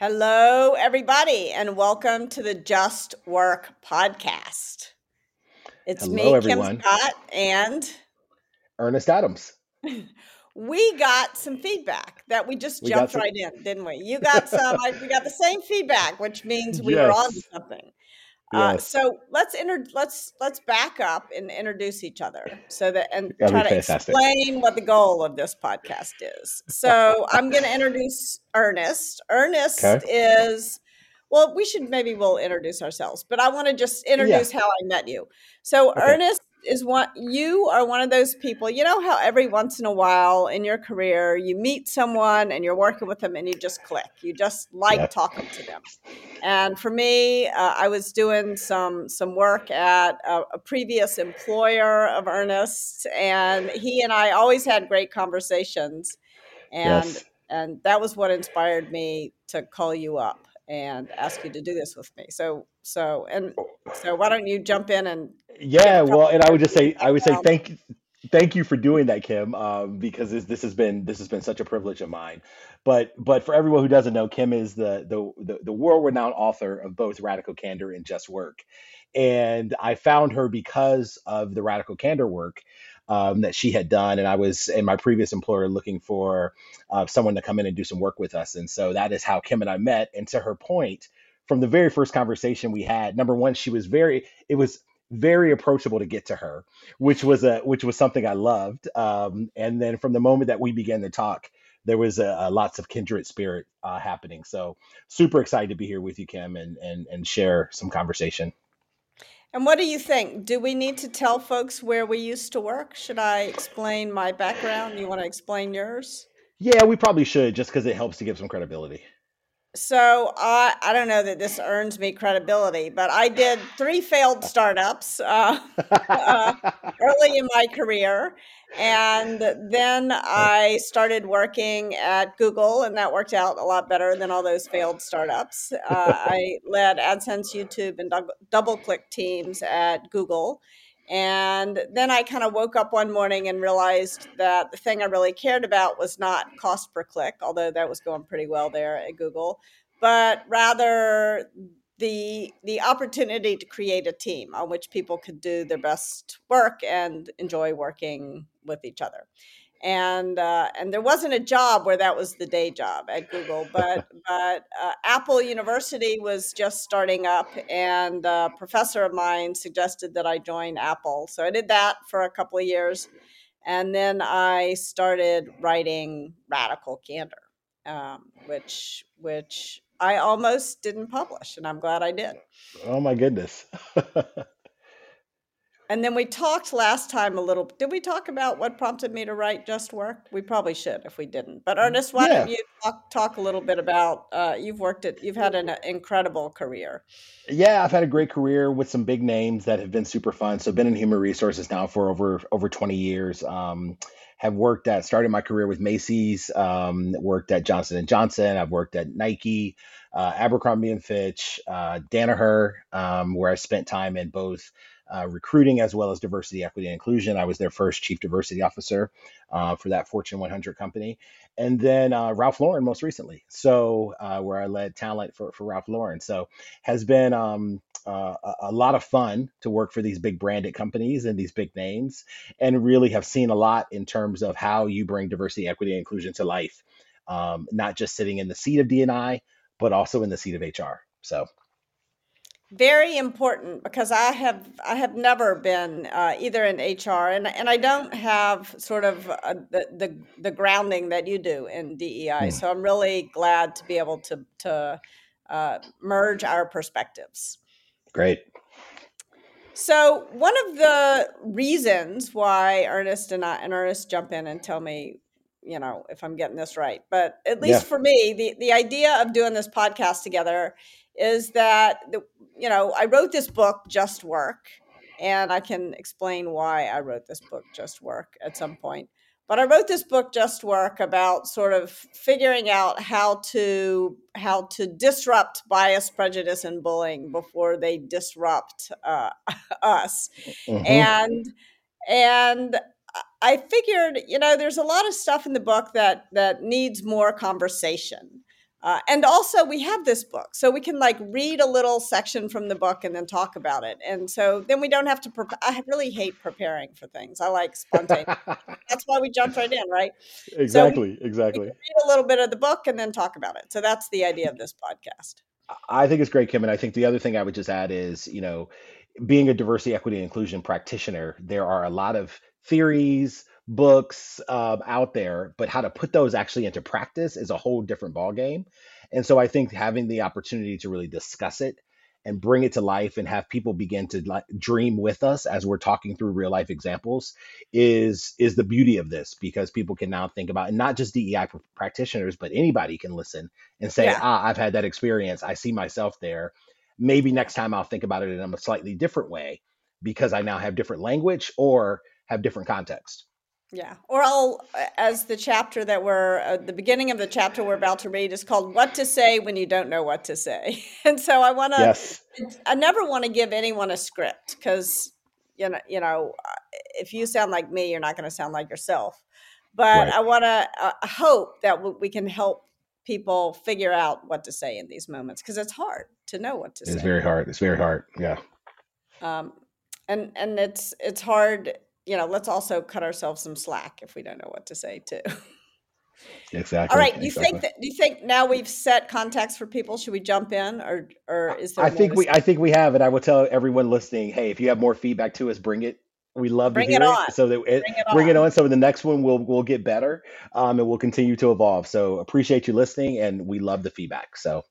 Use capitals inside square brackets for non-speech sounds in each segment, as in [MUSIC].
Hello, everybody, and welcome to the Just Work podcast. It's Hello, me, everyone. Kim Scott, and Ernest Adams. [LAUGHS] we got some feedback that we just We jumped right in, didn't we? You got some, I, we got the same feedback, which means we were on to Uh, so let's inter- let's let's back up and introduce each other so that and That'd try to fantastic. explain what the goal of this podcast is. So I'm going to introduce Ernest. Ernest Okay. is well, we should maybe we'll introduce ourselves, but I want to just Yeah. introduce how I met you. So Okay. Ernest is one you are one of those people, you know how every once in a while in your career you meet someone and you're working with them and you just click. You just like Yeah. talking to them. And for me, uh, I was doing some some work at a, a previous employer of Ernest, and he and I always had great conversations, and Yes. and that was what inspired me to call you up and ask you to do this with me. So so and so why don't you jump in and Yeah. Well, and I would just say, I would say background? thank, thank you for doing that, Kim, um, because this, this has been this has been such a privilege of mine. But but for everyone who doesn't know, Kim is the the the, the world renowned author of both Radical Candor and Just Work, and I found her because of the Radical Candor work. Um, that she had done, and I was in my previous employer looking for uh, someone to come in and do some work with us, and so that is how Kim and I met. And to her point, from the very first conversation we had, number one, she was very, it was very approachable to get to her, which was a which was something I loved. Um, and then from the moment that we began to talk, there was a, a lots of kindred spirit uh, happening. So super excited to be here with you, Kim, and and and share some conversation. And what do you think? Do we need to tell folks where we used to work? Should I explain my background? You want to explain yours? Yeah, we probably should just because it helps to give some credibility. So I I don't know that this earns me credibility, but I did three failed startups uh, [LAUGHS] uh, early in my career, and then I started working at Google, and that worked out a lot better than all those failed startups. Uh, [LAUGHS] I led AdSense, YouTube, and DoubleClick teams at Google. And then I kind of woke up one morning and realized that the thing I really cared about was not cost per click, although that was going pretty well there at Google, but rather the the opportunity to create a team on which people could do their best work and enjoy working with each other. And uh, and there wasn't a job where that was the day job at Google, [LAUGHS] but but uh, Apple University was just starting up, and a professor of mine suggested that I join Apple. So I did that for a couple of years, and then I started writing Radical Candor, um, which which I almost didn't publish, and I'm glad I did. oh my goodness. [LAUGHS] And then we talked last time a little. Did we talk about what prompted me to write Just Work? We probably should if we didn't. But Ernest, why don't you talk, talk a little bit about? Uh, you've worked at. You've had an incredible career. Yeah, I've had a great career with some big names that have been super fun. So, been in human resources now for over over 20 years. Um, have worked at started my career with Macy's. Um, worked at Johnson and Johnson. I've worked at Nike, uh, Abercrombie and Fitch, uh, Danaher, um, where I spent time in both. Uh, recruiting as well as diversity, equity, and inclusion. I was their first chief diversity officer uh, for that Fortune 100 company, and then uh, Ralph Lauren most recently. So uh, where I led talent for for Ralph Lauren. So has been um, uh, a lot of fun to work for these big branded companies and these big names, and really have seen a lot in terms of how you bring diversity, equity, and inclusion to life. Um, not just sitting in the seat of DNI, but also in the seat of HR. So Very important because I have I have never been uh, either in HR and and I don't have sort of uh, the, the the grounding that you do in DEI. mm, So I'm really glad to be able to to uh, merge our perspectives. great. So one of the reasons why Ernest and I and Ernest jump in and tell me, you know, if I'm getting this right, but at least Yeah. for me, the the idea of doing this podcast together is that the, you know I wrote this book, Just Work, and I can explain why I wrote this book, Just Work, at some point. But I wrote this book, Just Work, about sort of figuring out how to how to disrupt bias, prejudice, and bullying before they disrupt uh, [LAUGHS] us. hmm And and I figured, you know, there's a lot of stuff in the book that that needs more conversation. Uh, and also, we have this book, so we can like read a little section from the book and then talk about it. And so then we don't have to. Pre- I really hate preparing for things. I like spontaneous. [LAUGHS] that's why we jumped right in, right? Exactly. So we, exactly. We read a little bit of the book and then talk about it. So that's the idea of this podcast. I think it's great, Kim. And I think the other thing I would just add is, you know, being a diversity, equity, and inclusion practitioner, there are a lot of theories, books um, out there, but how to put those actually into practice is a whole different ballgame. And so I think having the opportunity to really discuss it and bring it to life and have people begin to like dream with us as we're talking through real life examples is is the beauty of this because people can now think about and not just DEI pr- practitioners but anybody can listen and say Yeah. ah I've had that experience I see myself there maybe next time I'll think about it in a slightly different way because I now have different language or have different context Yeah. Or I'll, as the chapter that we're, uh, the beginning of the chapter we're about to read is called What to Say When You Don't Know What to Say. [LAUGHS] And so I want to, yes I never want to give anyone a script because, you know, you know, if you sound like me, you're not going to sound like yourself. But right I want to uh, hope that w- we can help people figure out what to say in these moments because it's hard to know what to it's say. It's very hard it's very hard yeah Um, and and it's it's hard you know let's also cut ourselves some slack if we don't know what to say too exactly all right do you think that do you think now we've set context for people should we jump in or or is there I think we? I think we have it. I will tell everyone listening, hey, if you have more feedback to us, bring it. We love bring to it hear on it. So that it, bring it bring it on on. So the next one will will get better, um, and we'll continue to evolve. So appreciate you listening, and we love the feedback. So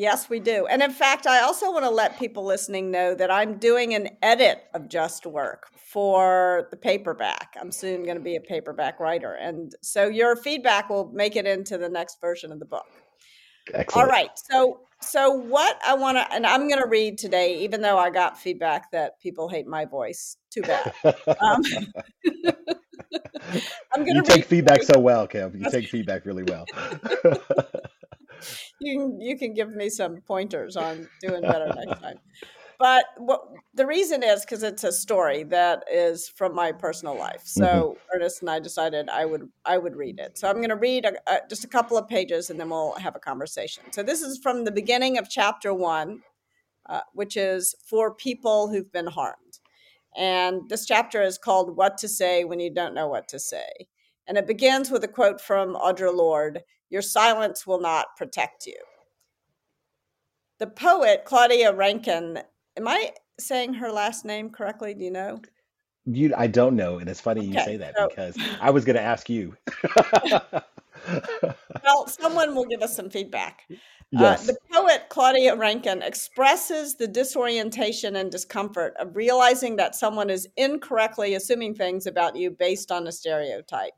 yes we do and in fact i also want to let people listening know that i'm doing an edit of just work for the paperback i'm soon going to be a paperback writer and so your feedback will make it into the next version of the book All excellent. right. So so what I want to and I'm going to read today even though I got feedback that people hate my voice. Too bad. [LAUGHS] Um, [LAUGHS] I'm going you to take feedback so well, Kev. You take feedback really well. [LAUGHS] You can you can give me some pointers on doing better [LAUGHS] next time. But what the reason is because it's a story that is from my personal life. So Ernest and I decided I would I would read it. So I'm going to read a, a, just a couple of pages and then we'll have a conversation. So this is from the beginning of chapter one, uh, which is for people who've been harmed. And this chapter is called What to Say When You Don't Know What to Say. And it begins with a quote from Audre Lorde Your silence will not protect you. The poet Claudia Rankine, am I saying her last name correctly? Do you know? You, I don't know, and it's funny you say that so because I was going to ask you. [LAUGHS] well, someone will give us some feedback. Uh, the poet Claudia Rankine expresses the disorientation and discomfort of realizing that someone is incorrectly assuming things about you based on a stereotype.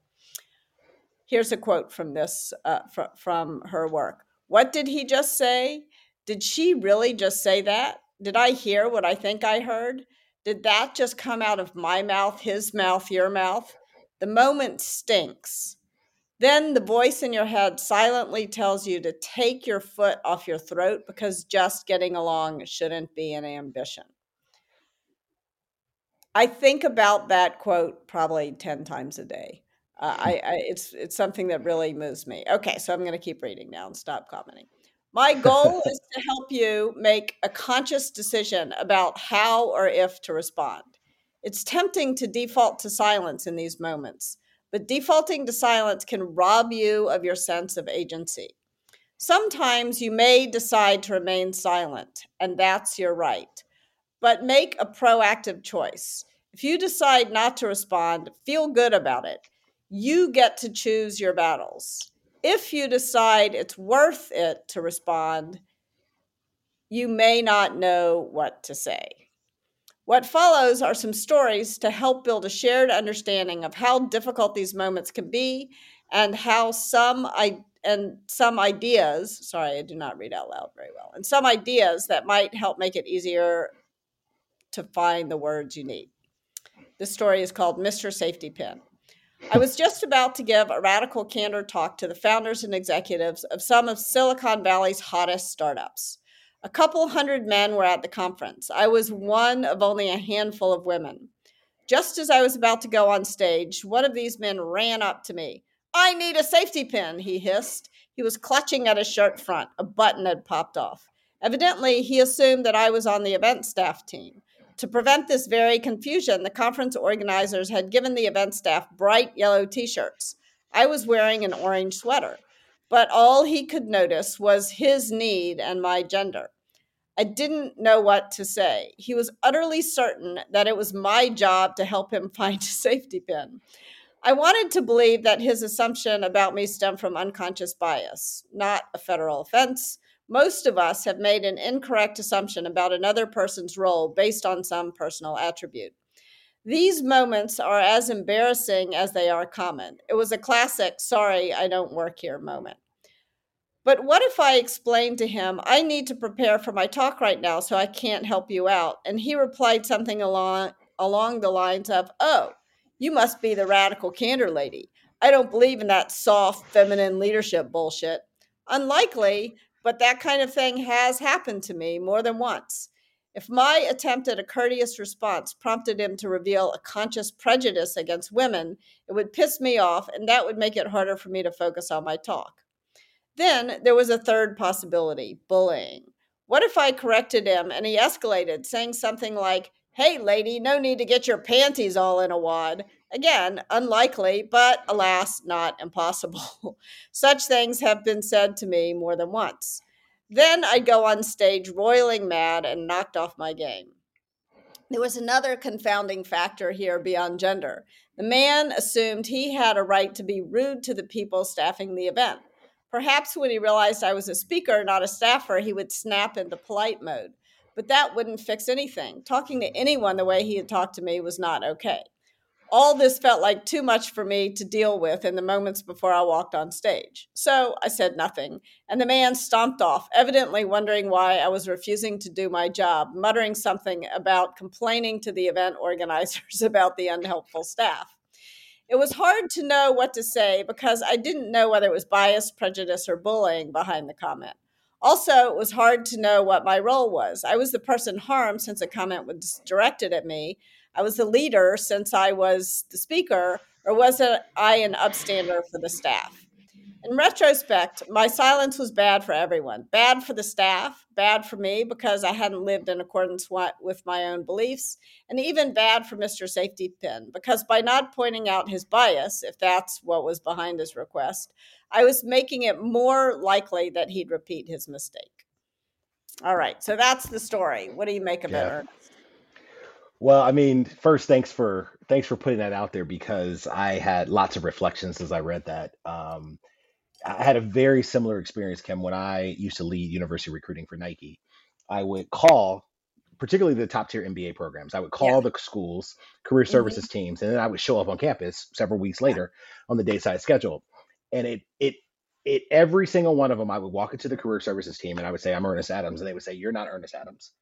Here's a quote from this uh, fr- from her work. What did he just say? Did she really just say that? Did I hear what I think I heard? Did that just come out of my mouth, his mouth, your mouth? The moment stinks. Then the voice in your head silently tells you to take your foot off your throat because just getting along shouldn't be an ambition. I think about that quote probably 10 times a day. Uh, I, I it's it's something that really moves me. Okay, so I'm going to keep reading now and stop commenting. My goal [LAUGHS] is to help you make a conscious decision about how or if to respond. It's tempting to default to silence in these moments, but defaulting to silence can rob you of your sense of agency. Sometimes you may decide to remain silent, and that's your right. But make a proactive choice. If you decide not to respond, feel good about it. You get to choose your battles. If you decide it's worth it to respond, you may not know what to say. What follows are some stories to help build a shared understanding of how difficult these moments can be and how some I and some ideas, sorry, I do not read out loud very well, and some ideas that might help make it easier to find the words you need. This story is called Mr. Safety Pin. I was just about to give a radical candor talk to the founders and executives of some of Silicon Valley's hottest startups. A couple hundred men were at the conference. I was one of only a handful of women. Just as I was about to go on stage, one of these men ran up to me. I need a safety pin, he hissed. He was clutching at his shirt front. A button had popped off. Evidently, he assumed that I was on the event staff team. To prevent this very confusion, the conference organizers had given the event staff bright yellow t shirts. I was wearing an orange sweater, but all he could notice was his need and my gender. I didn't know what to say. He was utterly certain that it was my job to help him [LAUGHS] find a safety pin. I wanted to believe that his assumption about me stemmed from unconscious bias, not a federal offense. Most of us have made an incorrect assumption about another person's role based on some personal attribute. These moments are as embarrassing as they are common. It was a classic, sorry, I don't work here moment. But what if I explained to him, I need to prepare for my talk right now, so I can't help you out? And he replied something along, along the lines of, Oh, you must be the radical candor lady. I don't believe in that soft, feminine leadership bullshit. Unlikely, but that kind of thing has happened to me more than once. If my attempt at a courteous response prompted him to reveal a conscious prejudice against women, it would piss me off, and that would make it harder for me to focus on my talk. Then there was a third possibility bullying. What if I corrected him and he escalated, saying something like, Hey, lady, no need to get your panties all in a wad. Again, unlikely, but alas, not impossible. [LAUGHS] Such things have been said to me more than once. Then I'd go on stage roiling mad and knocked off my game. There was another confounding factor here beyond gender. The man assumed he had a right to be rude to the people staffing the event. Perhaps when he realized I was a speaker, not a staffer, he would snap into polite mode but that wouldn't fix anything. Talking to anyone the way he had talked to me was not okay. All this felt like too much for me to deal with in the moments before I walked on stage. So I said nothing, and the man stomped off, evidently wondering why I was refusing to do my job, muttering something about complaining to the event organizers [LAUGHS] about the unhelpful staff. It was hard to know what to say because I didn't know whether it was bias, prejudice, or bullying behind the comment. Also, it was hard to know what my role was. I was the person harmed since a comment was directed at me. I was the leader since I was the speaker, or was I an upstander for the staff? In retrospect, my silence was bad for everyone. Bad for the staff, bad for me because I hadn't lived in accordance with my own beliefs, and even bad for Mr. Safety Pin because by not pointing out his bias, if that's what was behind his request, I was making it more likely that he'd repeat his mistake. All right, so that's the story. What do you make of yeah. it? Well, I mean, first, thanks for thanks for putting that out there because I had lots of reflections as I read that. Um, I had a very similar experience, Kim, when I used to lead university recruiting for Nike. I would call, particularly the top tier MBA programs. I would call yeah. the schools, career mm-hmm. services mm-hmm. teams, and then I would show up on campus several weeks later on the day side schedule and it it it every single one of them, I would walk into the career services team and I would say, I'm Ernest Adams, and they would say, You're not Ernest Adams.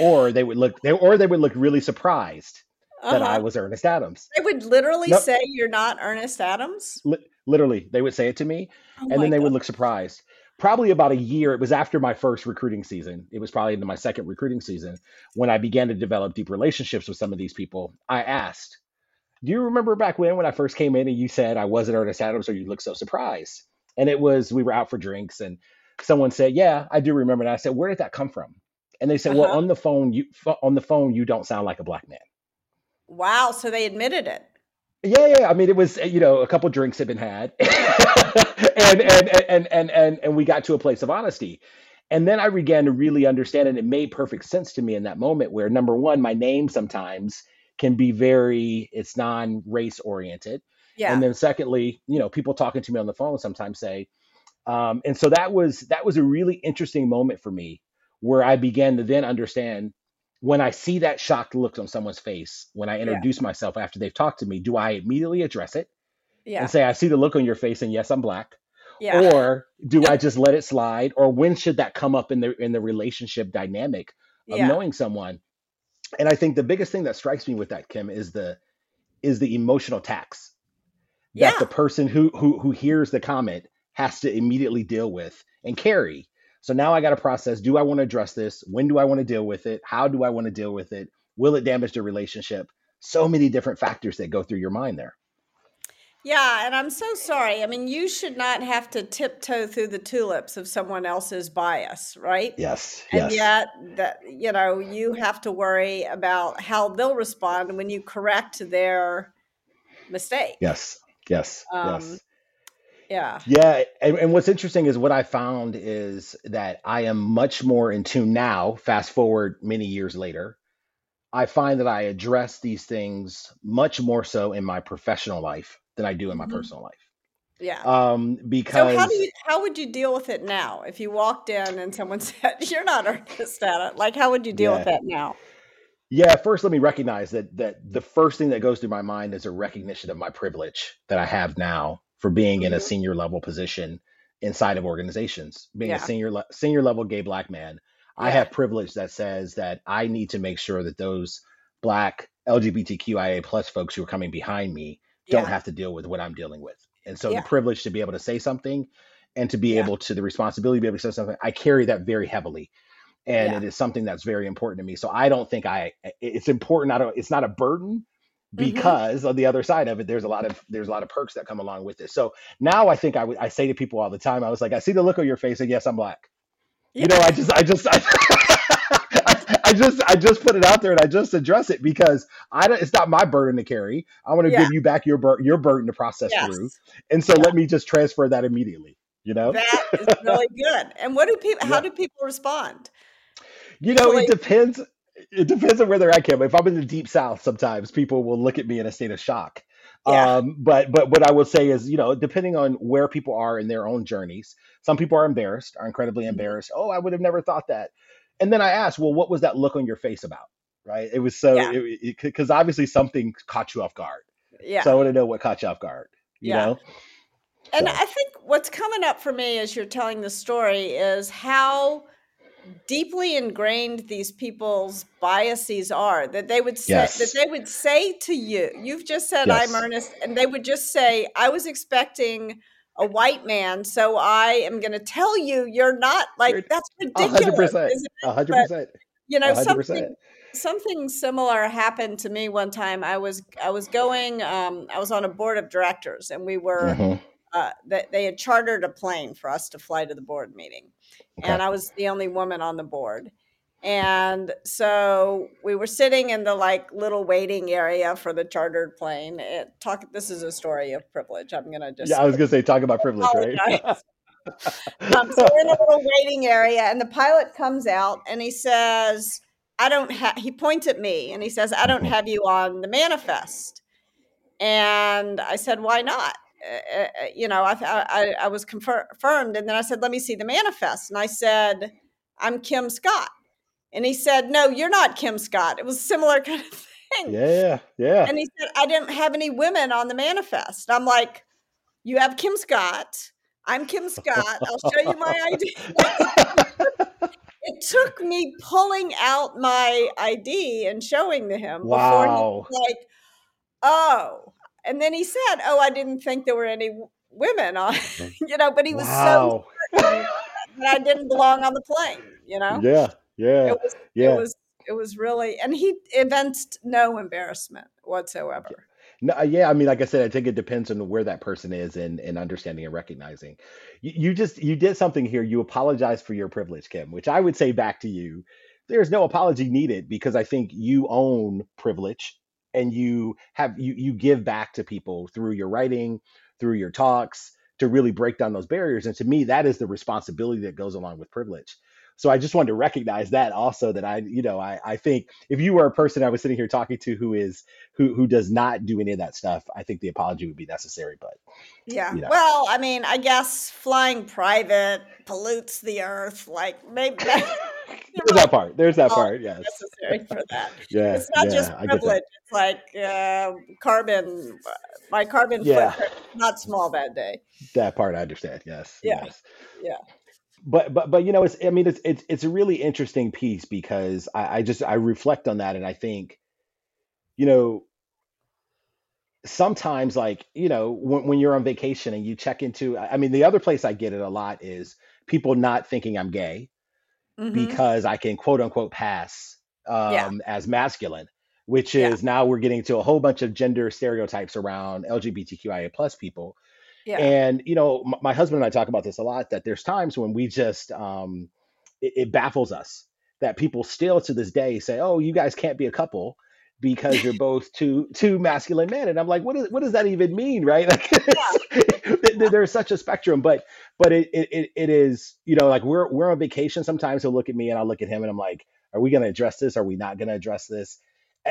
Or they would look they or they would look really surprised uh-huh. that I uh-huh. was Ernest Adams. They would literally nope. say you're not Ernest Adams? Literally, they would say it to me oh and then they God. would look surprised. Probably about a year, it was after my first recruiting season. It was probably into my second recruiting season when I began to develop deep relationships with some of these people. I asked, do you remember back when when I first came in and you said I wasn't Ernest Adams or you looked so surprised? And it was we were out for drinks and someone said, "Yeah, I do remember." And I said, "Where did that come from?" And they said, uh-huh. "Well, on the phone, you on the phone you don't sound like a black man." Wow, so they admitted it. Yeah, yeah. I mean, it was you know a couple drinks had been had, [LAUGHS] and, and and and and and we got to a place of honesty. And then I began to really understand, and it made perfect sense to me in that moment. Where number one, my name sometimes can be very it's non-race oriented yeah. and then secondly you know people talking to me on the phone sometimes say um, and so that was that was a really interesting moment for me where i began to then understand when i see that shocked look on someone's face when i introduce yeah. myself after they've talked to me do i immediately address it yeah. and say i see the look on your face and yes i'm black yeah. or do i just let it slide or when should that come up in the in the relationship dynamic of knowing someone and I think the biggest thing that strikes me with that, Kim, is the is the emotional tax that the person who who who hears the comment has to immediately deal with and carry. So now I got to process: Do I want to address this? When do I want to deal with it? How do I want to deal with it? Will it damage the relationship? So many different factors that go through your mind there. Yeah, and I'm so sorry. I mean, you should not have to tiptoe through the tulips of someone else's bias, right? Yes, And yes, yet that, you know, you have to worry about how they'll respond when you correct their mistake. yes, yes, Um, yes. Yeah. Yeah, and, and what's interesting is what I found is that I am much more in tune now, fast forward many years later. I find that I address these things much more so in my professional life than I do in my hmm personal life. Yeah. Um, So how do because you how would you deal with it now if you walked in and someone [LAUGHS] said you're not Ernest at it? Like how would you deal with that now? yeah, first let me recognize that that the first thing that goes through my mind is a recognition of my privilege that I have now for being in a hmm senior level position inside of organizations. Being a senior le- senior level gay black man, I have privilege that says that I need to make sure that those black LGBTQIA plus folks who are coming behind me don't have to deal with what I'm dealing with. And so the privilege to be able to say something and to be Yeah. able to the responsibility to be able to say something, I carry that very heavily and Yeah. it is something that's very important to me. So I don't think I it's important. I don't it's not a burden hmm because on the other side of it, there's a lot of there's a lot of perks that come along with this. So now I think I would I say to people all the time, I was like, I see the look on your face, and yes, I'm black. You know, I just I just I, [LAUGHS] I, I just I just put it out there and I just address it because I don't, it's not my burden to carry. I want to Yeah. give you back your bur- your burden to process through, and so Yeah. let me just transfer that immediately. You know. That is really good. And what do people how do people respond? You know, it depends. It depends on where they're at, Kim. If I'm in the deep south, sometimes people will look at me in a state of shock. yeah. Um, but but what I would say is, you know, depending on where people are in their own journeys, some people are embarrassed, are incredibly Mhm. embarrassed. Oh, I would have never thought that. And then I ask, well, what was that look on your face about? Right? It was so Yeah. because obviously something caught you off guard. Yeah. So I want to know what caught you off guard. You Yeah. know? And So I think what's coming up for me as you're telling the story is how deeply ingrained these people's biases are that they would say that they would say to you you've just said i'm yes, ernest and they would just say i was expecting a white man so i am going to tell you you're not like you're that's ridiculous percent, isn't a hundred but percent, you know hundred percent. something something similar happened to me one time. I was i was going um, i was on a board of directors and we were hmm uh, that they had chartered a plane for us to fly to the board meeting, Okay. and I was the only woman on the board. And so we were sitting in the like little waiting area for the chartered plane. It talk. This is a story of privilege. I'm gonna just. Yeah, I was gonna say talk about privilege, right? Um, so we're in a little waiting area, and the pilot comes out and he says, "I don't have." He points at me and he says, "I don't Mhm. have you on the manifest." And I said, "Why not?" Uh, uh, uh, you know, I, I I was confirmed, and then I said, "Let me see the manifest." And I said, "I'm Kim Scott," and he said, "No, you're not Kim Scott." It was a similar [LAUGHS] kind of thing. Yeah, yeah. And he said, "I didn't have any women on the manifest." I'm like, "You have Kim Scott. I'm Kim Scott. I'll show you my ID." It, took me pulling out my ID and showing to him before he was like, "Oh." And then he said, "Oh, I didn't think there were any women on." [LAUGHS] you know, but he was so Wow. certain that I didn't belong on the plane. You know, Yeah, yeah, it was it was it was really, and he evinced no embarrassment whatsoever. No, uh, yeah, I mean, like I said, I think it depends on where that person is and and understanding and recognizing. You, you just you did something here. You apologized for your privilege, Kim, which I would say back to you. There's no apology needed because I think you own privilege and you have you you give back to people through your writing, through your talks to really break down those barriers. And to me, that is the responsibility that goes along with privilege. So I just wanted to recognize that also that I, you know, I, I think if you were a person I was sitting here talking to who is who who does not do any of that stuff, I think the apology would be necessary. But Yeah. you know, Well, I mean, I guess flying private pollutes the earth. Like maybe there's that part. There's that part. Yes. necessary for that. [LAUGHS] Yeah. It's not just Yeah. That. privilege. It's like uh, carbon. My carbon Yeah. footprint not small that day. That part I understand. Yes. Yeah. Yes. Yeah. But but but you know, it's I mean, it's it's it's a really interesting piece because I, I just I reflect on that and I think you know sometimes like you know when, when you're on vacation and you check into I mean the other place i get it a lot is people not thinking i'm gay hmm because i can quote unquote pass Yeah. um as masculine which Yeah. is now we're getting to a whole bunch of gender stereotypes around LGBTQIA plus people. Yeah. And you know, m- my husband and I talk about this a lot. That there's times when we just um, it, it baffles us that people still to this day say, "Oh, you guys can't be a couple." Because you're both two two masculine men, and I'm like, what is what does that even mean, right? [LAUGHS] Like, it's- there- there's such a spectrum, but but it, it it is you know like we're we're on vacation. Sometimes he'll look at me and I'll look at him and I'm like, are we going to address this? Are we not going to address this?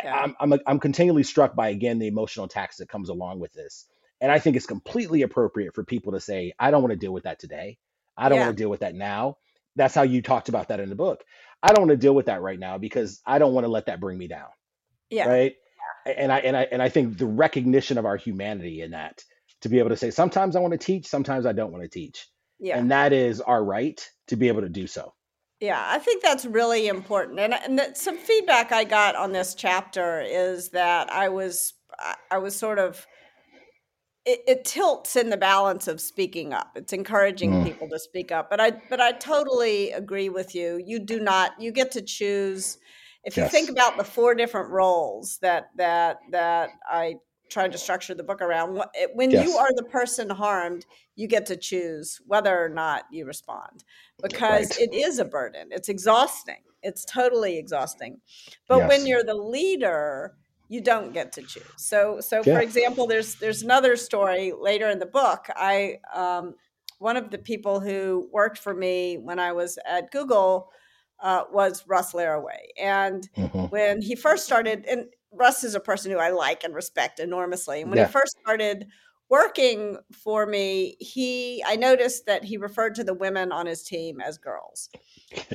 Yeah. I'm I'm I'm continually struck by again the emotional tax that comes along with this, and I think it's completely appropriate for people to say, I don't want to deal with that today. I don't Yeah. want to deal with that now. That's how you talked about that in the book. I don't want to deal with that right now because I don't want to let that bring me down Yeah. right Yeah. and i and i and i think the recognition of our humanity in that to be able to say sometimes i want to teach sometimes i don't want to teach Yeah. and that is our right to be able to do so Yeah, I think that's really important. And, and that some feedback I got on this chapter is that I was I I was sort of it, it tilts in the balance of speaking up. It's encouraging Mm. people to speak up. But I but I totally agree with you. You do not you get to choose if you think about the four different roles that that that I tried to structure the book around when you are the person harmed you get to choose whether or not you respond because right. it is a burden. It's exhausting. It's totally exhausting. But when you're the leader you don't get to choose. So so for example there's there's another story later in the book. I um, one of the people who worked for me when i was at google uh, was russ laraway. And hmm when he first started and russ is a person who i like and respect enormously and when he first started working for me he i noticed that he referred to the women on his team as girls.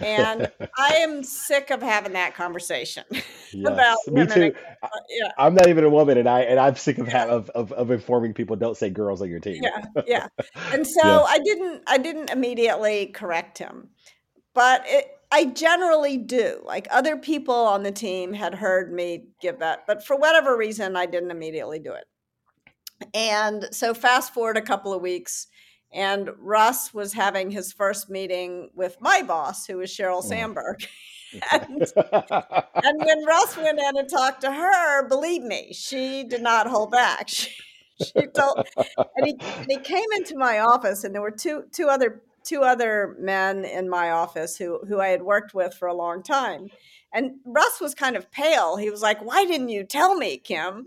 And I [LAUGHS] am sick of having that conversation [LAUGHS] about yes me women. too. And, uh, yeah, i'm not even a woman and i and i'm sick of, yeah, of of of informing people don't say girls on your team. Yeah, yeah. [LAUGHS] And yeah so I didn't, I didn't immediately correct him, but it, I generally do. Like other people on the team had heard me give that, but for whatever reason, I didn't immediately do it. And so fast forward a couple of weeks, and Russ was having his first meeting with my boss, who was Sheryl Mm. Sandberg. [LAUGHS] [LAUGHS] And and when Russ went in and talked to her, believe me, she did not hold back. [LAUGHS] She, she told, and he and he came into my office, and there were two two other two other men in my office who who I had worked with for a long time. And Russ was kind of pale. He was like, "Why didn't you tell me, Kim?"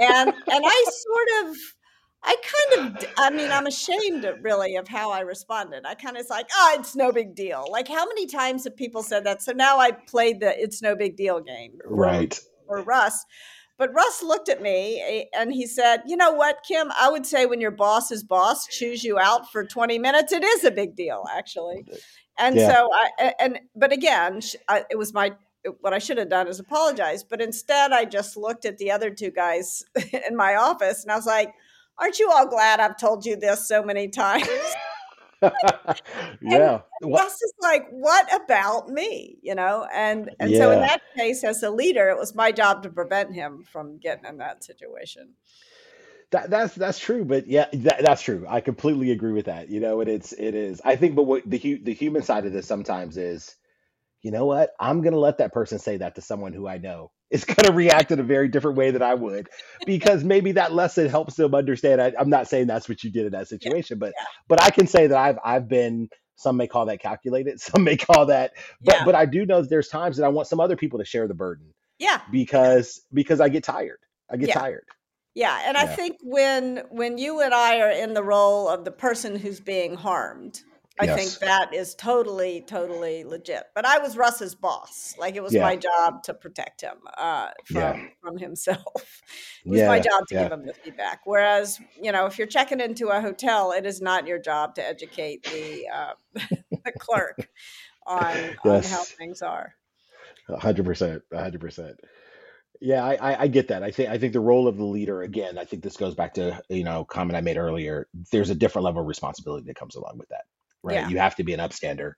And and I sort of I kind of, I mean, I'm ashamed of, really of how I responded. I kind of was like, oh, it's no big deal. Like, how many times have people said that? So now I played the it's no big deal game right for Russ. But Russ looked at me eh, and he said, you know what, Kim? I would say when your boss's boss chews you out for 20 minutes, it is a big deal, actually. And yeah so I, and, but again, I, it was my, what I should have done is apologize. But instead, I just looked at the other two guys [LAUGHS] in my office and I was like, aren't you all glad I've told you this so many [LAUGHS] times? [LAUGHS] And yeah what Russ is like, what about me? You know, and and so in that case, as a leader, it was my job to prevent him from getting in that situation. That that's that's true, but yeah, that, that's true. I completely agree with that. You know, and it's it is. I think, but what the the human side of this sometimes is, you know what? I'm gonna let that person say that to someone who I know is gonna react in a very different way than I would, because maybe that lesson helps them understand. I, I'm not saying that's what you did in that Yeah, situation, but yeah, but I can say that I've I've been. Some may call that calculated. [LAUGHS] Some may call that, but yeah, but I do know that there's times that I want some other people to share the burden yeah, yeah, because because I get tired. I get yeah. tired. Yeah, and I think when when you and I are in the role of the person who's being harmed, I think that is totally totally legit. But I was Russ's boss; like it was my job to protect him uh, Yeah. from from himself. [LAUGHS] It was my job to Yeah. give him the feedback. Whereas, you know, if you're checking into a hotel, it is not your job to educate the uh, [LAUGHS] the clerk on on how things are. Hundred percent. Hundred percent. Yeah, I, I I get that. I think I think the role of the leader again. I think this goes back to you know comment I made earlier. There's a different level of responsibility that comes along with that, right? Yeah, You have to be an upstander.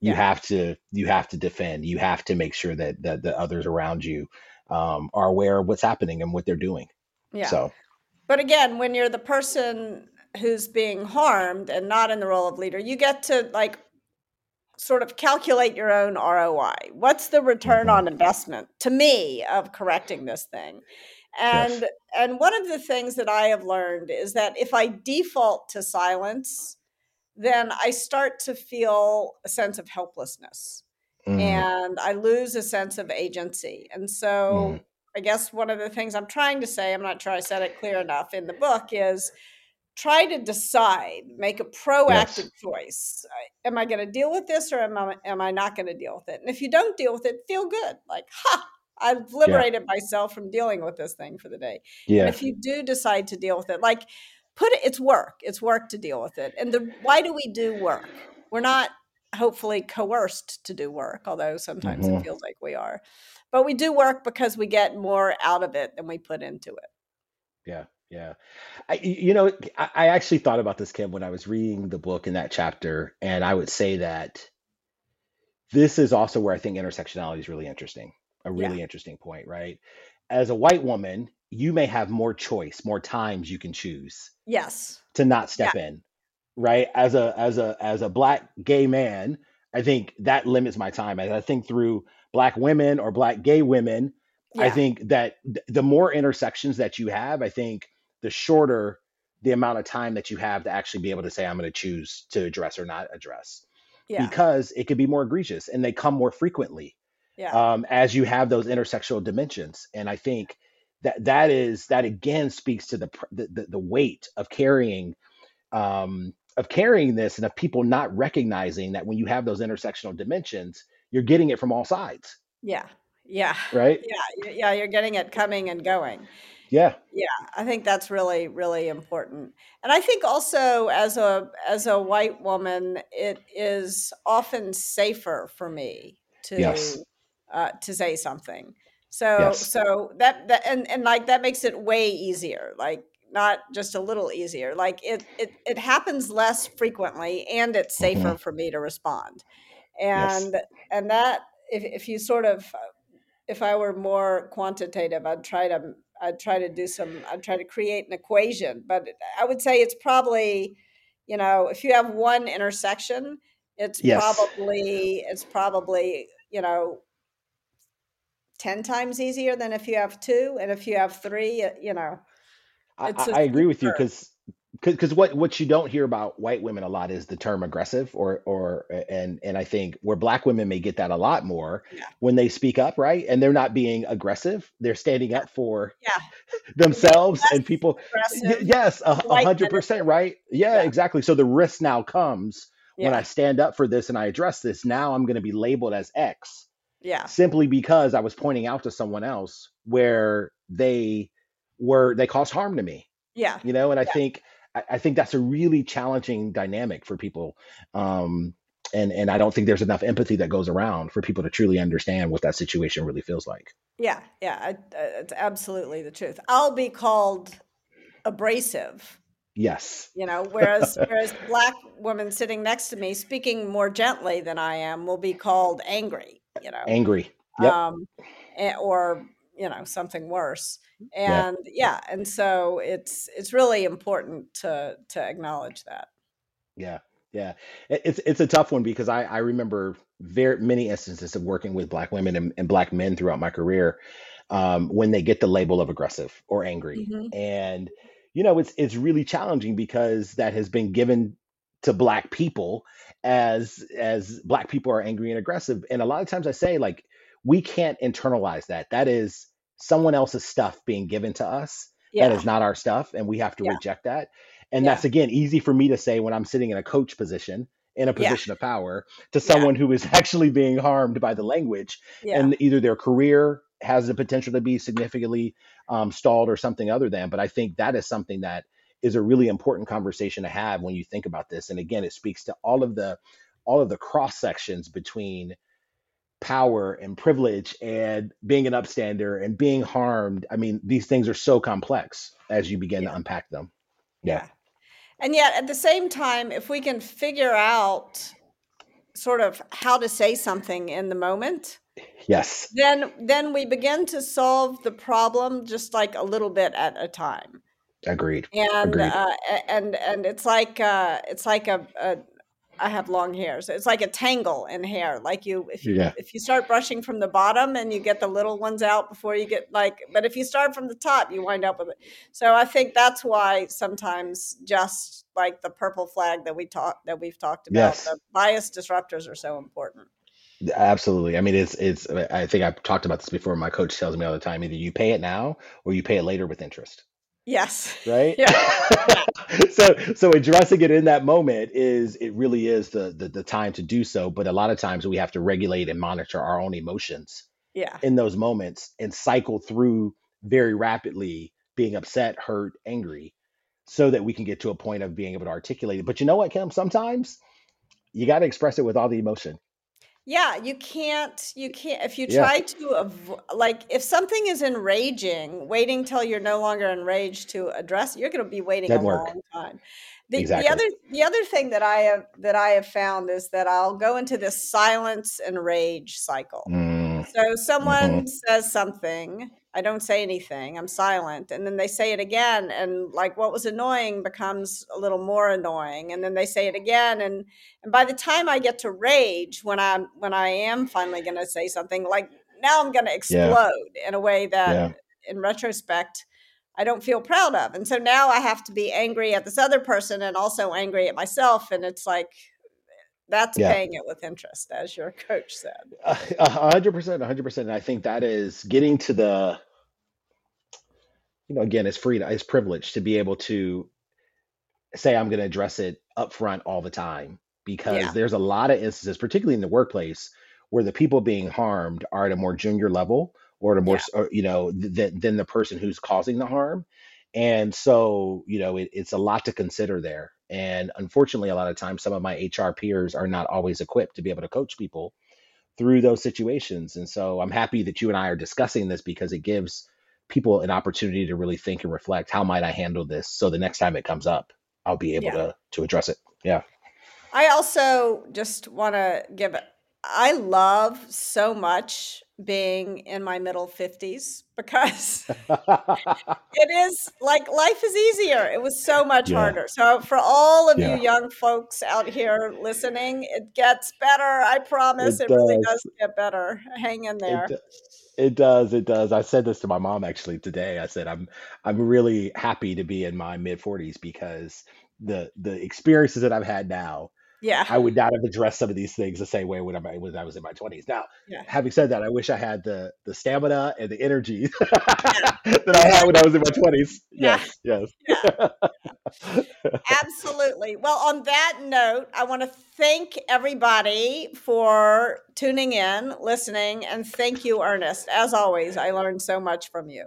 You yeah, have to you have to defend. You have to make sure that that the others around you um, are aware of what's happening and what they're doing. yeah. So But again, when you're the person who's being harmed and not in the role of leader, you get to like sort of calculate your own ROI. What's the return Mhm. on investment to me of correcting this thing? And Yes. and one of the things that I have learned is that if I default to silence, then I start to feel a sense of helplessness Mm, and I lose a sense of agency. And so mm. I guess one of the things I'm trying to say, I'm not sure I said it clear enough in the book, is try to decide, make a proactive Yes. choice. Am I going to deal with this or am I, am I not going to deal with it? And if you don't deal with it, feel good. Like, ha, I've Yeah. liberated myself from dealing with this thing for the day. And Yeah. if you do decide to deal with it, like, put it, it's work. It's work to deal with it. And the why do we do work? We're not hopefully coerced to do work, although sometimes it hmm feels like we are. But we do work because we get more out of it than we put into it. Yeah. Yeah. I, you know, I, I actually thought about this, Kim, when I was reading the book in that chapter, and I would say that this is also where I think intersectionality is really interesting, a Yeah. really interesting point, right? As a white woman, you may have more choice, more times you can choose Yes. to not Yeah. step in, right? As a as a as a black gay man, I think that limits my time. As I think through black women or black gay women, I think that th- the more intersections that you have, I think the shorter the amount of time that you have to actually be able to say I'm going to choose to address or not address Yeah. because it could be more egregious and they come more frequently Yeah. um, as you have those intersectional dimensions. And I think that that is that again speaks to the the, the, weight of carrying um, of carrying this and of people not recognizing that when you have those intersectional dimensions, you're getting it from all sides, Yeah. Yeah. right? Yeah. Yeah. You're getting it coming and going. Yeah. Yeah. I think that's really, really important. And I think also as a as a white woman, it is often safer for me Yes. to uh, to say something. So Yes. so that that and, and like that makes it way easier. Like not just a little easier. Like it it it happens less frequently and it's hmm safer for me to respond. Yes. And and that if if you sort of if I were more quantitative, I'd try to I'd try to do some I'd try to create an equation, but I would say it's probably, you know, if you have one intersection, it's Yes. probably it's probably, you know, 10 times easier than if you have two and if you have three, you know, I, I agree with you because because what what you don't hear about white women a lot is the term aggressive or or and and I think where black women may get that a lot more Yeah. when they speak up, right? And they're not being aggressive. They're standing up for Yeah. [LAUGHS] Themselves and people. Aggressive yes, a than a white hundred percent, right? Yeah, Yeah. exactly. So the risk now comes when I stand up for this and I address this. Now I'm going to be labeled as X Yeah. simply because I was pointing out to someone else where they were they caused harm to me Yeah. you know and i Yeah. think I, think that's a really challenging dynamic for people um and and i don't think there's enough empathy that goes around for people to truly understand what that situation really feels like Yeah. Yeah. I, it's absolutely the truth. I'll be called abrasive yes you know whereas [LAUGHS] whereas black woman sitting next to me speaking more gently than i am will be called angry you know angry. Yep. um or you know something worse. And yeah and so it's it's really important to to acknowledge that. Yeah. Yeah. It's it's a tough one because i i remember very many instances of working with black women and, and black men throughout my career um when they get the label of aggressive or angry. Hmm and you know it's it's really challenging because that has been given to black people as as black people are angry and aggressive. And a lot of times i say like we can't internalize that. That is someone else's stuff being given to us that yeah. is not our stuff and we have to yeah. reject that. And yeah. that's again easy for me to say when i'm sitting in a coach position in a position of power to someone who is [LAUGHS] actually being harmed by the language and either their career has the potential to be significantly um, stalled or something other than but i think that is something that is a really important conversation to have when you think about this. And again it speaks to all of the all of the cross sections between power and privilege and being an upstander and being harmed. I mean these things are so complex as you begin yeah. to unpack them. Yeah. Yeah. And yet at the same time if we can figure out sort of how to say something in the moment yes. then then we begin to solve the problem just like a little bit at a time agreed and agreed uh, and and it's like uh, it's like a, a I have long hair. So it's like a tangle in hair. Like you if you Yeah. if you start brushing from the bottom and you get the little ones out before you get like but if you start from the top, you wind up with it. So I think that's why sometimes just like the purple flag that we talk that we've talked about, Yes. the bias disruptors are so important. Absolutely. I mean, it's it's. I think I've talked about this before. My coach tells me all the time: either you pay it now or you pay it later with interest. Yes. Right. [LAUGHS] Yeah. [LAUGHS] So so addressing it in that moment is it really is the, the the time to do so. But a lot of times we have to regulate and monitor our own emotions Yeah. in those moments and cycle through very rapidly being upset, hurt, angry, so that we can get to a point of being able to articulate it. But you know what, Kim? Sometimes you got to express it with all the emotion. Yeah, you can't you can't if you Yeah. try to avo like, if something is enraging, waiting till you're no longer enraged to address you're gonna be waiting a work. long time. The the Exactly. other the other thing that I have that I have found is that I'll go into this silence and rage cycle. Mm, So hmm someone says something, I don't say anything, I'm silent, and then they say it again, and like what was annoying becomes a little more annoying, and then they say it again, and and by the time I get to rage, when I'm when I am finally going to say something, like now I'm going to Yeah. explode in a way that, Yeah. in retrospect, I don't feel proud of, and so now I have to be angry at this other person and also angry at myself, and it's like that's Yeah. paying it with interest, as your coach said. A a hundred percent, a hundred percent. And I think that is getting to the, you know, again, it's freedom, it's privilege to be able to say I'm going to address it up front all the time because Yeah. there's a lot of instances, particularly in the workplace, where the people being harmed are at a more junior level or at a more, Yeah. s- or, you know, th- than than the person who's causing the harm. And so, you know, it, it's a lot to consider there. And unfortunately, a lot of times, some of my HR peers are not always equipped to be able to coach people through those situations. And so I'm happy that you and I are discussing this because it gives people an opportunity to really think and reflect how might I handle this so the next time it comes up, I'll be able Yeah. to to address it. Yeah. I also just want to give. I love so much being in my middle 50s because [LAUGHS] it is like life is easier. It was so much Yeah. harder. So, for all of you young folks out here listening, it gets better. I promise It it really does. does get better. Hang in It there. do- it does. It does. I said this to my mom actually today. I said I'm I'm really happy to be in my mid 40s because the the experiences that I've had now Yeah. I would not have addressed some of these things the same way when I when I was in my twenties. Now, Yeah. having said that, I wish I had the the stamina and the energy [LAUGHS] Yeah. that I had when I was in my twenties. Yeah. Yes, Yeah. yes. Absolutely. Well, on that note, I want to thank everybody for tuning in, listening, and thank you, Ernest. As always, I learned so much from you.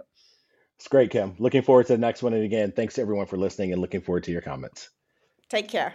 it's great, Kim. Looking forward to the next one. And again, thanks to everyone for listening and looking forward to your comments. Take care.